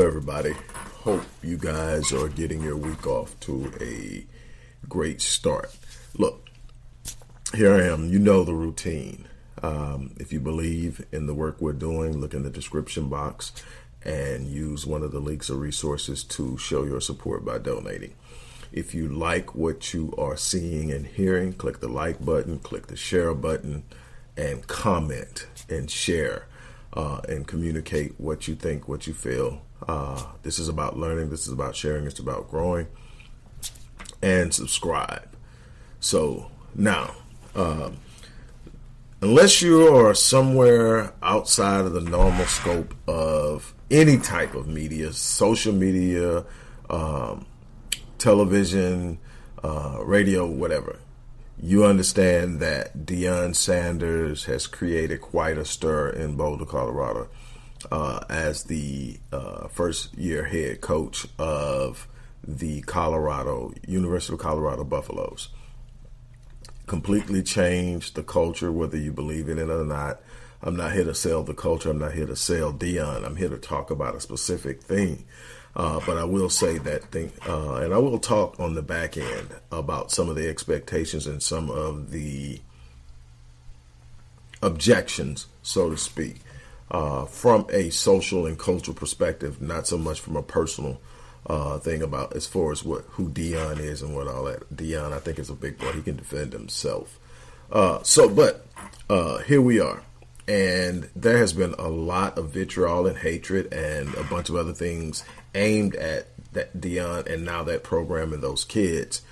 everybody. Hope you guys are getting your week off to a great start. Look, here I am. You know the routine. Um, if you believe in the work we're doing, look in the description box and use one of the links or resources to show your support by donating. If you like what you are seeing and hearing, click the like button, click the share button, and comment and share uh, and communicate what you think, what you feel. Uh, this is about learning, this is about sharing, it's about growing. And subscribe. So now, um, unless you are somewhere outside of the normal scope of any type of media, social media, um, television, uh, radio, whatever, you understand that Deion Sanders has created quite a stir in Boulder, Colorado, uh, as the uh, first year head coach of the Colorado University of Colorado Buffaloes. Completely changed the culture, whether you believe in it or not. I'm not here to sell the culture. I'm not here to sell Deion. I'm here to talk about a specific thing. Uh, but I will say that thing, uh, and I will talk on the back end about some of the expectations and some of the objections, so to speak, uh, from a social and cultural perspective, not so much from a personal uh, thing about as far as what who Deion is and what all that. Deion, I think, is a big boy. He can defend himself. Uh, so, but uh, here we are and there has been a lot of vitriol and hatred and a bunch of other things aimed at that Deion and now that program and those kids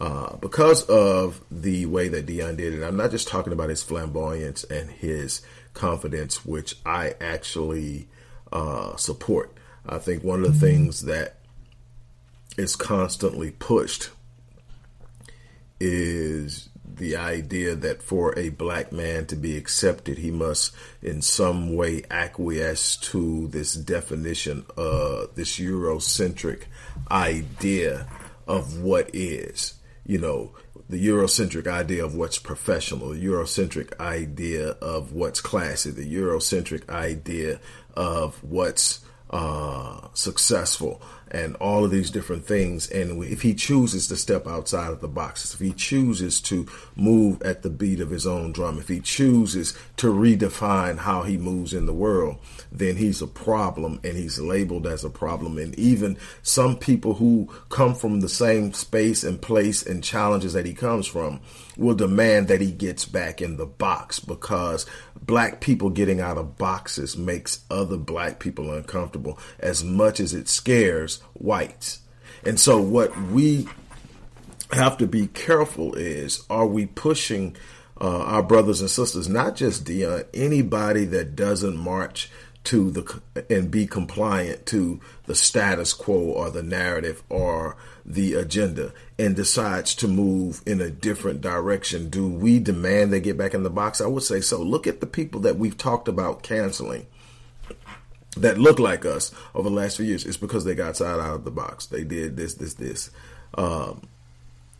uh, because of the way that Deion did it. I'm not just talking about his flamboyance and his confidence, which I actually uh, support. I think one of the things that is constantly pushed is the idea that for a black man to be accepted, he must in some way acquiesce to this definition, uh, this Eurocentric idea of what is, you know, the Eurocentric idea of what's professional, the Eurocentric idea of what's classy, the Eurocentric idea of what's uh, successful and all of these different things. And if he chooses to step outside of the boxes, if he chooses to move at the beat of his own drum, if he chooses to redefine how he moves in the world, then he's a problem and he's labeled as a problem. And even some people who come from the same space and place and challenges that he comes from will demand that he gets back in the box because black people getting out of boxes makes other black people uncomfortable as much as it scares whites. And so what we have to be careful is are we pushing uh, our brothers and sisters, not just Deion, anybody that doesn't march to the and be compliant to the status quo or the narrative or the agenda and decides to move in a different direction? Do we demand they get back in the box? I would say so. Look at the people that we've talked about canceling that look like us over the last few years it's because they got outside out of the box they did this this this um,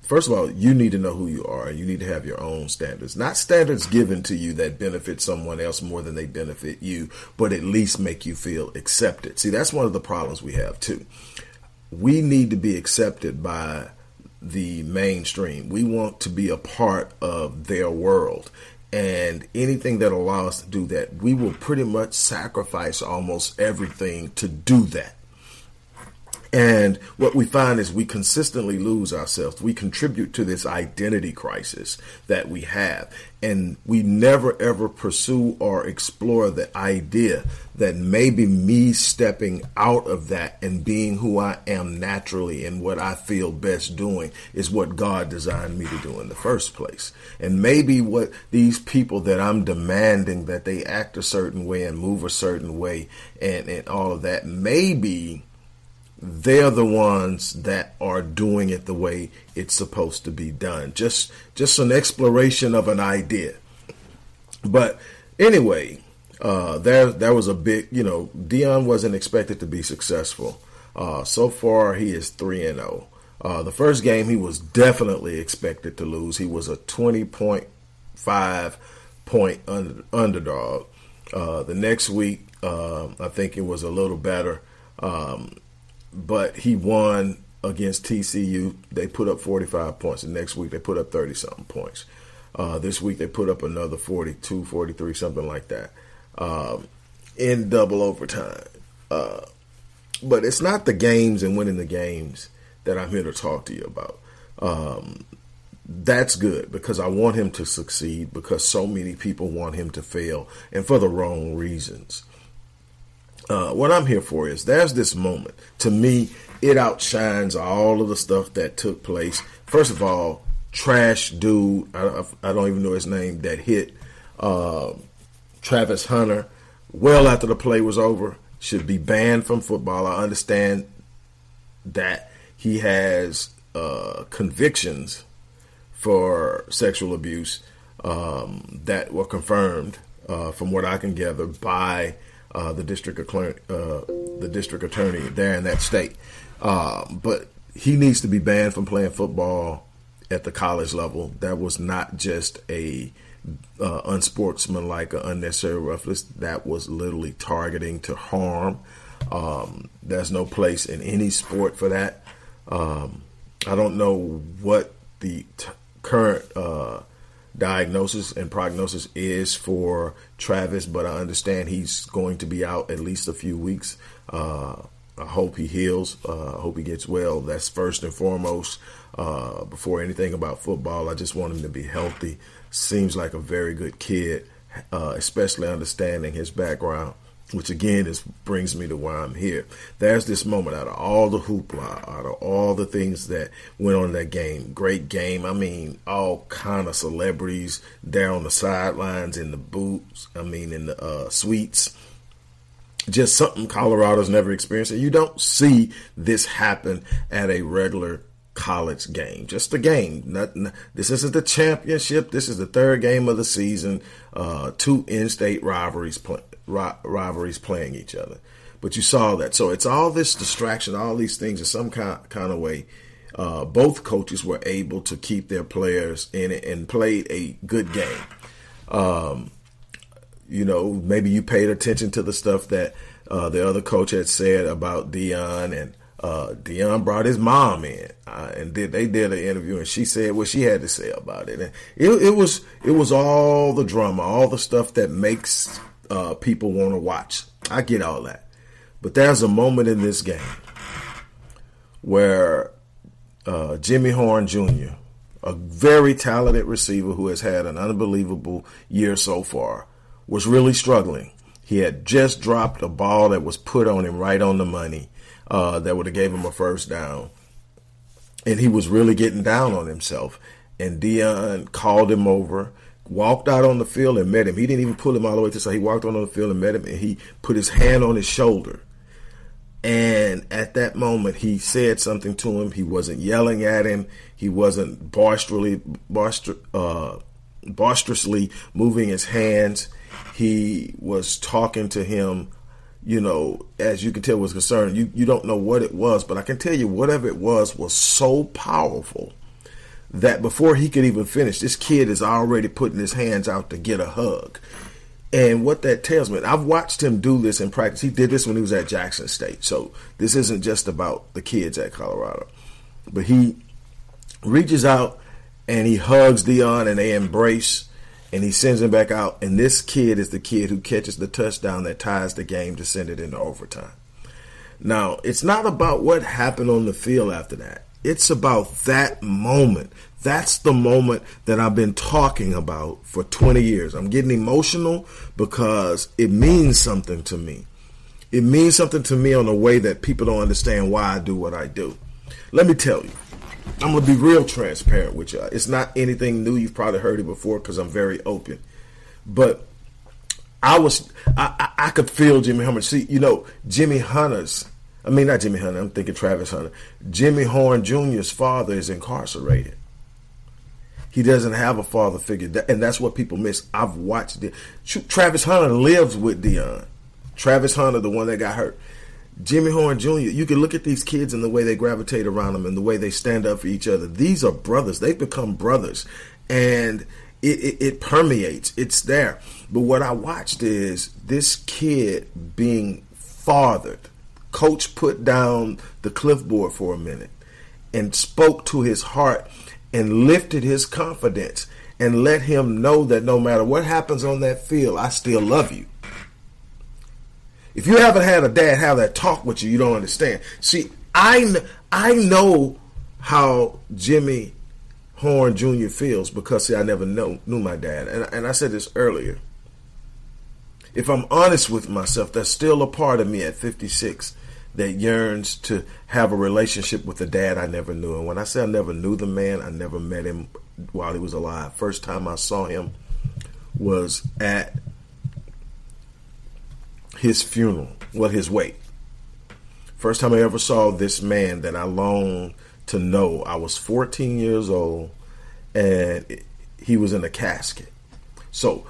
First of all, you need to know who you are. You need to have your own standards, not standards given to you that benefit someone else more than they benefit you, but at least make you feel accepted. See, that's one of the problems we have too. We need to be accepted by the mainstream. We want to be a part of their world. And anything that allows us to do that, we will pretty much sacrifice almost everything to do that. And what we find is we consistently lose ourselves. We contribute to this identity crisis that we have. And we never ever pursue or explore the idea that maybe me stepping out of that and being who I am naturally and what I feel best doing is what God designed me to do in the first place. And maybe what these people that I'm demanding that they act a certain way and move a certain way and, and all of that, maybe they're the ones that are doing it the way it's supposed to be done. Just just an exploration of an idea. But anyway, uh, there was a big you know Deion wasn't expected to be successful. Uh, so far, he is three and zero. Oh. Uh, the first game he was definitely expected to lose. He was a twenty point five point under, underdog. Uh, the next week, uh, I think it was a little better. Um, but he won against TCU. They put up 45 points. The next week they put up 30 something points. Uh, this week they put up another 42, 43, something like that um, in double overtime. Uh, but it's not the games and winning the games that I'm here to talk to you about. Um, that's good because I want him to succeed because so many people want him to fail and for the wrong reasons. Uh, what I'm here for is there's this moment. To me, it outshines all of the stuff that took place. First of all, trash dude, I, I don't even know his name, that hit uh, Travis Hunter well after the play was over should be banned from football. I understand that he has uh, convictions for sexual abuse um, that were confirmed, uh, from what I can gather, by uh, the district uh, the district attorney there in that state. Um, but he needs to be banned from playing football at the college level. That was not just a uh, unsportsmanlike or unnecessary roughness. That was literally targeting to harm. Um, there's no place in any sport for that. Um, I don't know what the t- current uh, diagnosis and prognosis is for Travis, but I understand he's going to be out at least a few weeks. Uh, I hope he heals. Uh, I hope he gets well. That's first and foremost. Uh, before anything about football, I just want him to be healthy. Seems like a very good kid, uh, especially understanding his background which again is brings me to why I'm here. There's this moment out of all the hoopla, out of all the things that went on in that game. Great game. I mean, all kind of celebrities there on the sidelines in the boots. I mean, in the uh, suites. Just something Colorado's never experienced. And you don't see this happen at a regular college game. Just a game. Not, not, this isn't the championship. This is the third game of the season. Uh, two in-state rivalries play, rivalries playing each other. But you saw that. So it's all this distraction, all these things in some kind, kind of way. Uh, both coaches were able to keep their players in it and played a good game. Um, you know, maybe you paid attention to the stuff that uh, the other coach had said about Deion, and uh, Deion brought his mom in uh, and did they did an interview and she said what she had to say about it and it, it was it was all the drama all the stuff that makes uh, people want to watch. I get all that. But there's a moment in this game where uh, Jimmy Horn Jr., a very talented receiver who has had an unbelievable year so far, was really struggling. He had just dropped a ball that was put on him right on the money uh, that would have gave him a first down. And he was really getting down on himself. And Deion called him over walked out on the field and met him. He didn't even pull him all the way to so he walked on the field and met him and he put his hand on his shoulder. And at that moment he said something to him. He wasn't yelling at him. He wasn't boisterously boister, uh, boisterously moving his hands. He was talking to him, you know, as you can tell was concerned. You you don't know what it was, but I can tell you whatever it was was so powerful that before he could even finish, this kid is already putting his hands out to get a hug. And what that tells me, I've watched him do this in practice. He did this when he was at Jackson State. So this isn't just about the kids at Colorado. But he reaches out and he hugs Deion and they embrace and he sends him back out. And this kid is the kid who catches the touchdown that ties the game to send it into overtime. Now, it's not about what happened on the field after that. It's about that moment. That's the moment that I've been talking about for 20 years. I'm getting emotional because it means something to me. It means something to me on a way that people don't understand why I do what I do. Let me tell you, I'm going to be real transparent with you. It's not anything new. You've probably heard it before because I'm very open. But I was, I, I, I could feel Jimmy Hunter. See, you know, Jimmy Hunter's I mean, not Jimmy Hunter. I'm thinking Travis Hunter. Jimmy Horn Jr.'s father is incarcerated. He doesn't have a father figure, and that's what people miss. I've watched it. Travis Hunter lives with Deion. Travis Hunter, the one that got hurt. Jimmy Horn Jr., you can look at these kids and the way they gravitate around them and the way they stand up for each other. These are brothers. They've become brothers. And it, it, it permeates. It's there. But what I watched is this kid being fathered coach put down the clipboard for a minute and spoke to his heart and lifted his confidence and let him know that no matter what happens on that field, I still love you. If you haven't had a dad have that talk with you, you don't understand. See, I I know how Jimmy Horn Jr. feels because see, I never know, knew my dad, and and I said this earlier. If I'm honest with myself, there's still a part of me at 56 that yearns to have a relationship with the dad I never knew. And when I say I never knew the man, I never met him while he was alive. First time I saw him was at his funeral, well, his wake. First time I ever saw this man that I longed to know. I was 14 years old and he was in a casket. So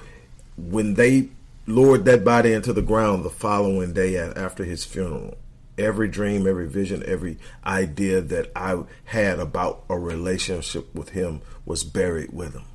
when they lowered that body into the ground the following day after his funeral, every dream, every vision, every idea that I had about a relationship with him was buried with him.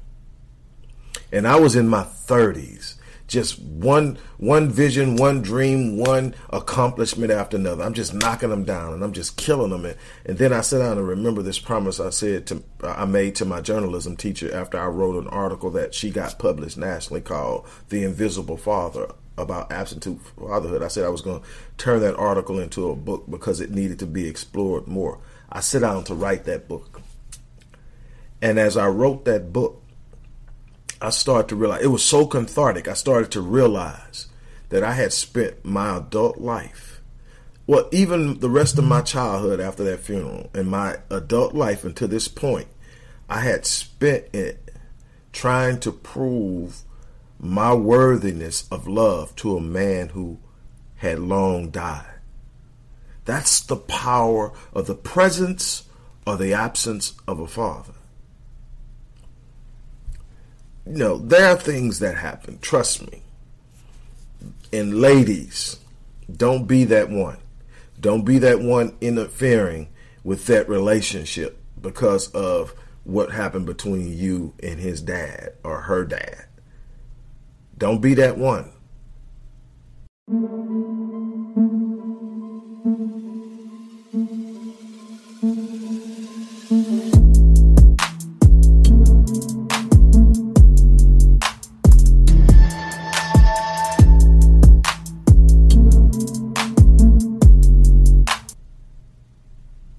And I was in my 30s just one one vision, one dream, one accomplishment after another. I'm just knocking them down and I'm just killing them. And, and then I sit down and remember this promise I said to I made to my journalism teacher after I wrote an article that she got published nationally called "The Invisible Father." About absentee fatherhood. I said I was going to turn that article into a book because it needed to be explored more. I sit down to write that book. And as I wrote that book, I started to realize it was so cathartic. I started to realize that I had spent my adult life, well, even the rest of my childhood after that funeral, and my adult life until this point, I had spent it trying to prove my worthiness of love to a man who had long died. That's the power of the presence or the absence of a father you know, there are things that happen. Trust me. And ladies, don't be that one. Don't be that one interfering with that relationship because of what happened between you and his dad or her dad. Don't be that one.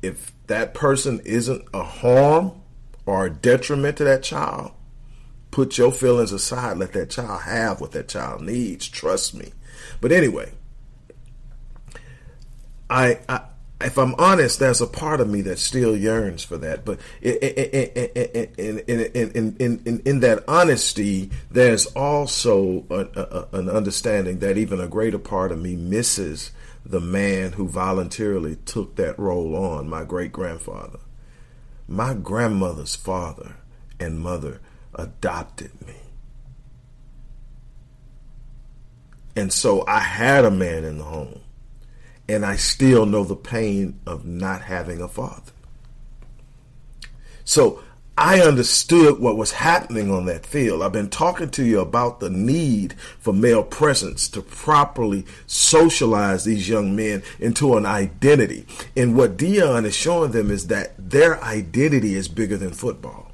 If that person isn't a harm or a detriment to that child, put your feelings aside. Let that child have what that child needs. Trust me. But anyway, I, I if I'm honest, there's a part of me that still yearns for that. But in, in, in, in, in that honesty, there's also a, a, an understanding that even a greater part of me misses the man who voluntarily took that role on, my great grandfather. My grandmother's father and mother adopted me. And so I had a man in the home, and I still know the pain of not having a father. So I understood what was happening on that field. I've been talking to you about the need for male presence to properly socialize these young men into an identity. And what Deion is showing them is that their identity is bigger than football.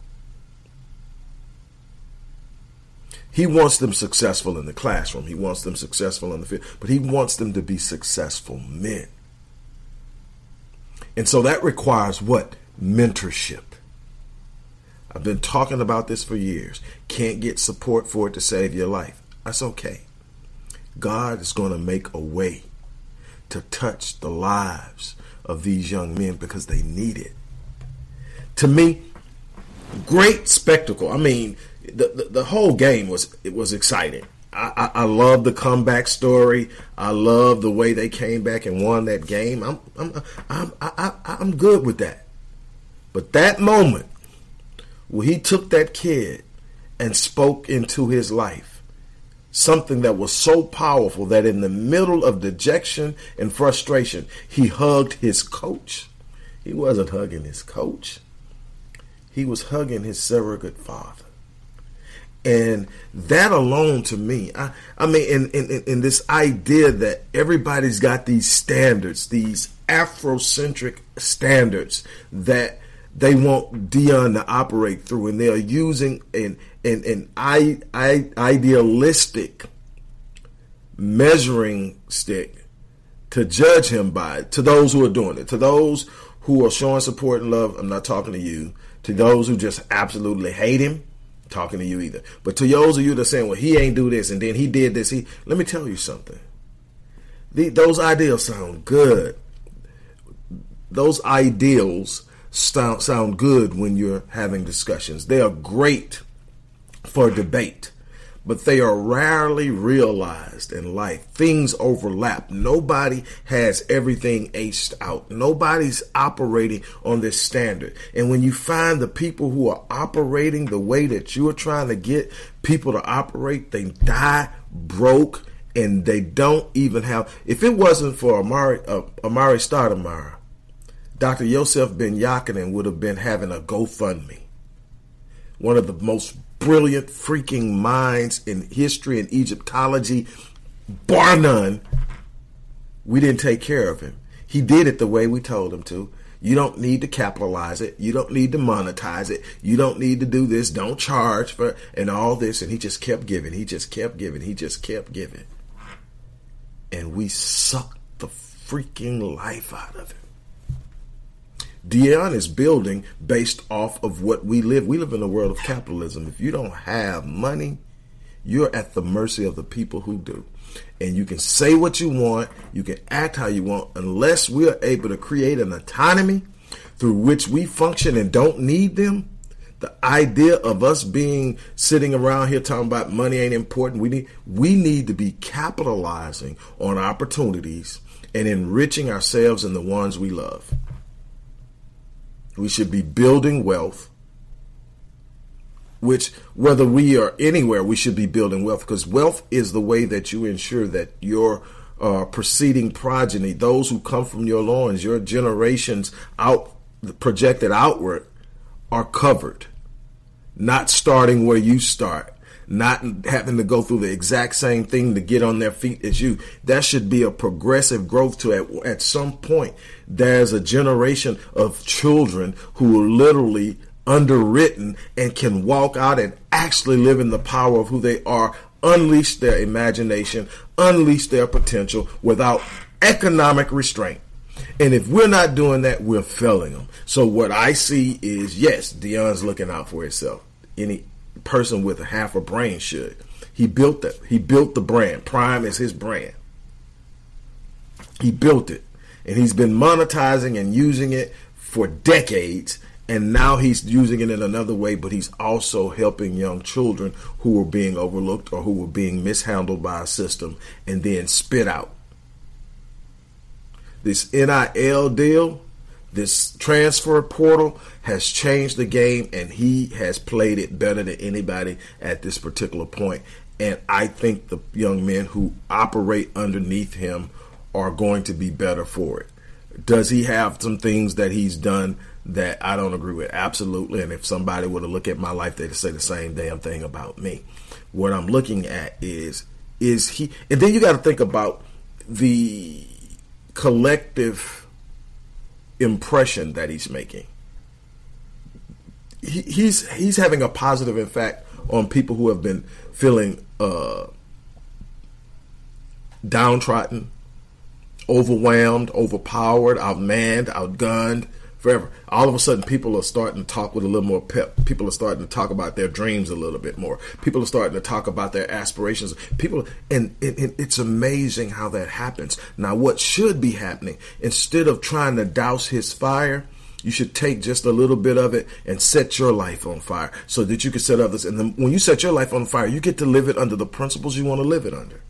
He wants them successful in the classroom. He wants them successful in the field, but he wants them to be successful men. And so that requires what? Mentorship. I've been talking about this for years. Can't get support for it to save your life. That's okay. God is going to make a way to touch the lives of these young men because they need it. To me, great spectacle. I mean, the, the, the whole game was it was exciting. I, I, I love the comeback story. I love the way they came back and won that game. I'm I'm I'm I, I, I'm good with that. But that moment well, he took that kid and spoke into his life. Something that was so powerful that in the middle of dejection and frustration, he hugged his coach. He wasn't hugging his coach, he was hugging his surrogate father. And that alone to me, I, I mean, in, in, in this idea that everybody's got these standards, these Afrocentric standards that they want Deion to operate through, and they are using an an, an I, I, idealistic measuring stick to judge him by. To those who are doing it, to those who are showing support and love, I'm not talking to you. To those who just absolutely hate him, talking to you either. But to those of you that saying, "Well, he ain't do this, and then he did this," he let me tell you something. The, those ideals sound good. Those ideals sound sound good when you're having discussions. They are great for debate but they are rarely realized in life. Things overlap. Nobody has everything aced out. Nobody's operating on this standard. And when you find the people who are operating the way that you are trying to get people to operate, they die broke and they don't even have. If it wasn't for Amari, uh, Amar'e Stoudemire, Dr. Yosef Ben Jochannan would have been having a GoFundMe. One of the most brilliant freaking minds in history and Egyptology, bar none, we didn't take care of him. He did it the way we told him to. You don't need to capitalize it. You don't need to monetize it. You don't need to do this. Don't charge for and all this. And he just kept giving. He just kept giving. He just kept giving. And we sucked the freaking life out of him. Deion is building based off of what we live. We live in a world of capitalism. If you don't have money, you're at the mercy of the people who do. And you can say what you want, you can act how you want, unless we are able to create an autonomy through which we function and don't need them. The idea of us being sitting around here talking about money ain't important. We need we need to be capitalizing on opportunities and enriching ourselves and the ones we love. We should be building wealth, which, whether we are anywhere, we should be building wealth because wealth is the way that you ensure that your uh, preceding progeny, those who come from your loins, your generations out projected outward, are covered. Not starting where you start not having to go through the exact same thing to get on their feet as you. That should be a progressive growth to at, at some point. There's a generation of children who are literally underwritten and can walk out and actually live in the power of who they are, unleash their imagination, unleash their potential without economic restraint. And if we're not doing that, we're failing them. So what I see is yes, Deion's looking out for himself. Any person with a half a brain should. He built that. He built the brand. Prime is his brand. He built it. And he's been monetizing and using it for decades. And now he's using it in another way, but he's also helping young children who were being overlooked or who were being mishandled by a system and then spit out. This NIL deal this transfer portal has changed the game, and he has played it better than anybody at this particular point. And I think the young men who operate underneath him are going to be better for it. Does he have some things that he's done that I don't agree with? Absolutely. And if somebody were to look at my life, they'd say the same damn thing about me. What I'm looking at is, is he, and then you got to think about the collective impression that he's making. He, he's he's having a positive effect on people who have been feeling uh, downtrodden, overwhelmed, overpowered, outmanned, outgunned, forever. All of a sudden, people are starting to talk with a little more pep. People are starting to talk about their dreams a little bit more. People are starting to talk about their aspirations. People, and, it's amazing how that happens. Now, what should be happening instead of trying to douse his fire? You should take just a little bit of it and set your life on fire so that you can set others. And then when you set your life on fire, you get to live it under the principles you want to live it under.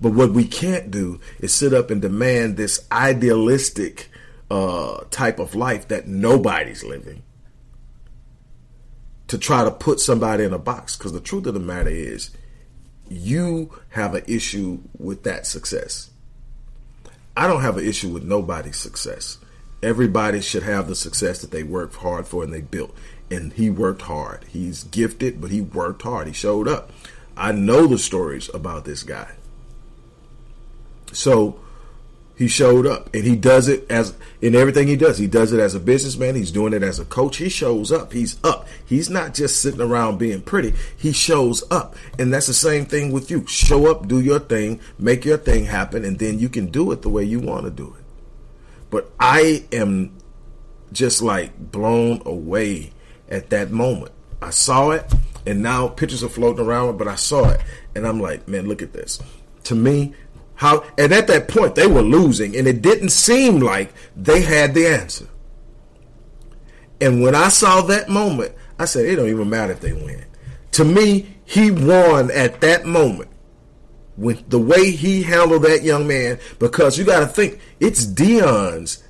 But what we can't do is sit up and demand this idealistic uh, type of life that nobody's living to try to put somebody in a box. Because the truth of the matter is, you have an issue with that success. I don't have an issue with nobody's success. Everybody should have the success that they worked hard for and they built. and he worked hard. He's gifted, but he worked hard. He showed up. I know the stories about this guy. So he showed up and he does it as in everything he does. He does it as a businessman. He's doing it as a coach. He shows up. He's up. He's not just sitting around being pretty. He shows up. And that's the same thing with you. Show up, do your thing, make your thing happen, and then you can do it the way you want to do it. But I am just like blown away at that moment. I saw it and now pictures are floating around, but I saw it and I'm like, man, look at this. To me, how and at that point they were losing, and it didn't seem like they had the answer. And when I saw that moment, I said, it don't even matter if they win. To me, he won at that moment with the way he handled that young man because you got to think it's Deion's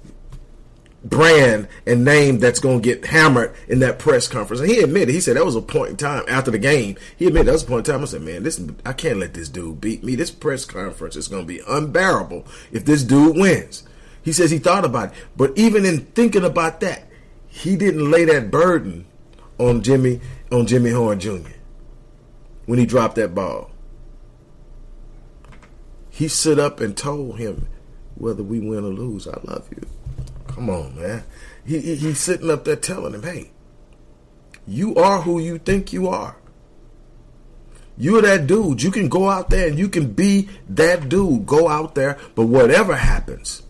brand and name that's going to get hammered in that press conference. And he admitted, he said that was a point in time after the game. He admitted that was a point in time. I said, man, this I can't let this dude beat me. This press conference is going to be unbearable if this dude wins. He says he thought about it, but even in thinking about that, he didn't lay that burden on Jimmy on Jimmy Horn Jr. when he dropped that ball. He stood up and told him, whether we win or lose, I love you. Come on, man. He, he, he's sitting up there telling him, hey, you are who you think you are. You're that dude. You can go out there and you can be that dude. Go out there, but whatever happens,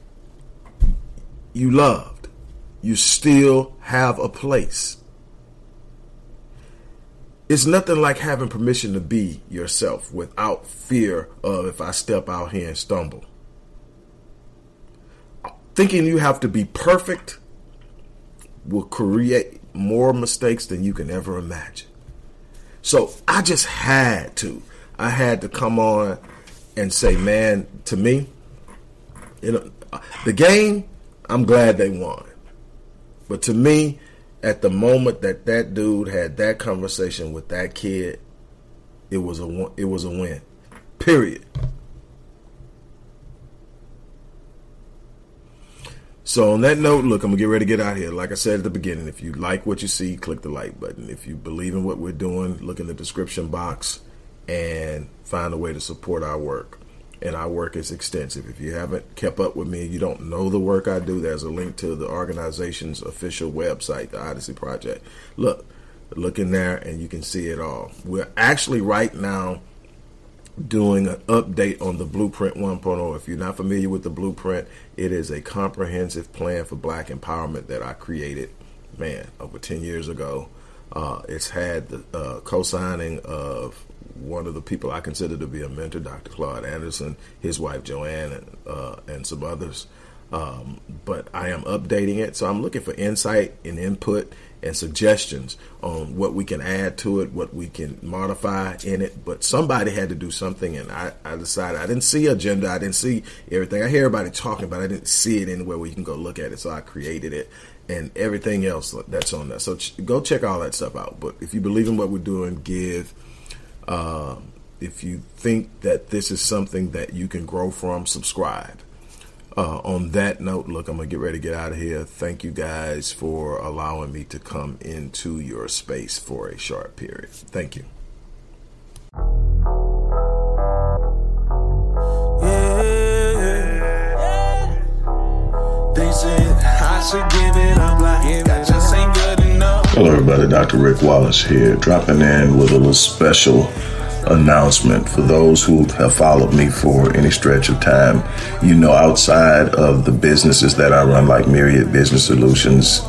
you loved. You still have a place. It's nothing like having permission to be yourself without fear of if I step out here and stumble thinking you have to be perfect will create more mistakes than you can ever imagine. So I just had to. I had to come on and say, man, to me, you know, the game, I'm glad they won. But to me, at the moment that that dude had that conversation with that kid, it was a it was a win. Period. So on that note, look, I'm gonna get ready to get out here. Like I said at the beginning, if you like what you see, click the like button. If you believe in what we're doing, look in the description box and find a way to support our work. And our work is extensive. If you haven't kept up with me, you don't know the work I do, there's a link to the organization's official website, the Odyssey Project. Look, look in there and you can see it all. We're actually right now doing an update on the Blueprint 1.0. If you're not familiar with the Blueprint, it is a comprehensive plan for black empowerment that I created, man, over 10 years ago. Uh, it's had the uh, co signing of one of the people I consider to be a mentor, Dr. Claude Anderson, his wife Joanne, and, uh, and some others. Um, but I am updating it. So I'm looking for insight and input and suggestions on what we can add to it, what we can modify in it. But somebody had to do something, and I, I decided I didn't see agenda, I didn't see everything. I hear everybody talking, but I didn't see it anywhere where you can go look at it. So I created it and everything else that's on there. So ch- go check all that stuff out. But if you believe in what we're doing, give. Uh, if you think that this is something that you can grow from, subscribe. Uh, on that note, look, I'm going to get ready to get out of here. Thank you guys for allowing me to come into your space for a short period. Thank you. Hello, everybody. Dr. Rick Wallace here, dropping in with a little special announcement for those who have followed me for any stretch of time. You know, outside of the businesses that I run, like Myriad Business Solutions,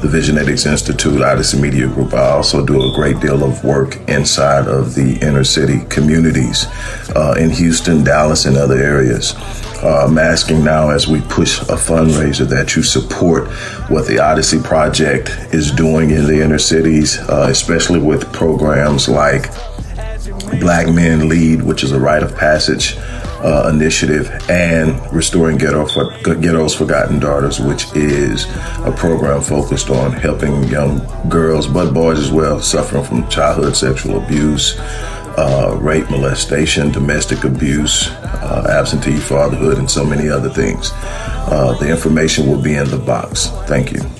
the Visionetics Institute, Odyssey Media Group, I also do a great deal of work inside of the inner city communities uh, in Houston, Dallas, and other areas. Uh, I'm asking now as we push a fundraiser that you support what the Odyssey Project is doing in the inner cities, uh, especially with programs like Black Men Lead, which is a rite of passage uh, initiative, and Restoring Ghetto for, Ghetto's Forgotten Daughters, which is a program focused on helping young girls, but boys as well, suffering from childhood sexual abuse, uh, rape, molestation, domestic abuse, uh, absentee fatherhood, and so many other things. Uh, the information will be in the box. Thank you.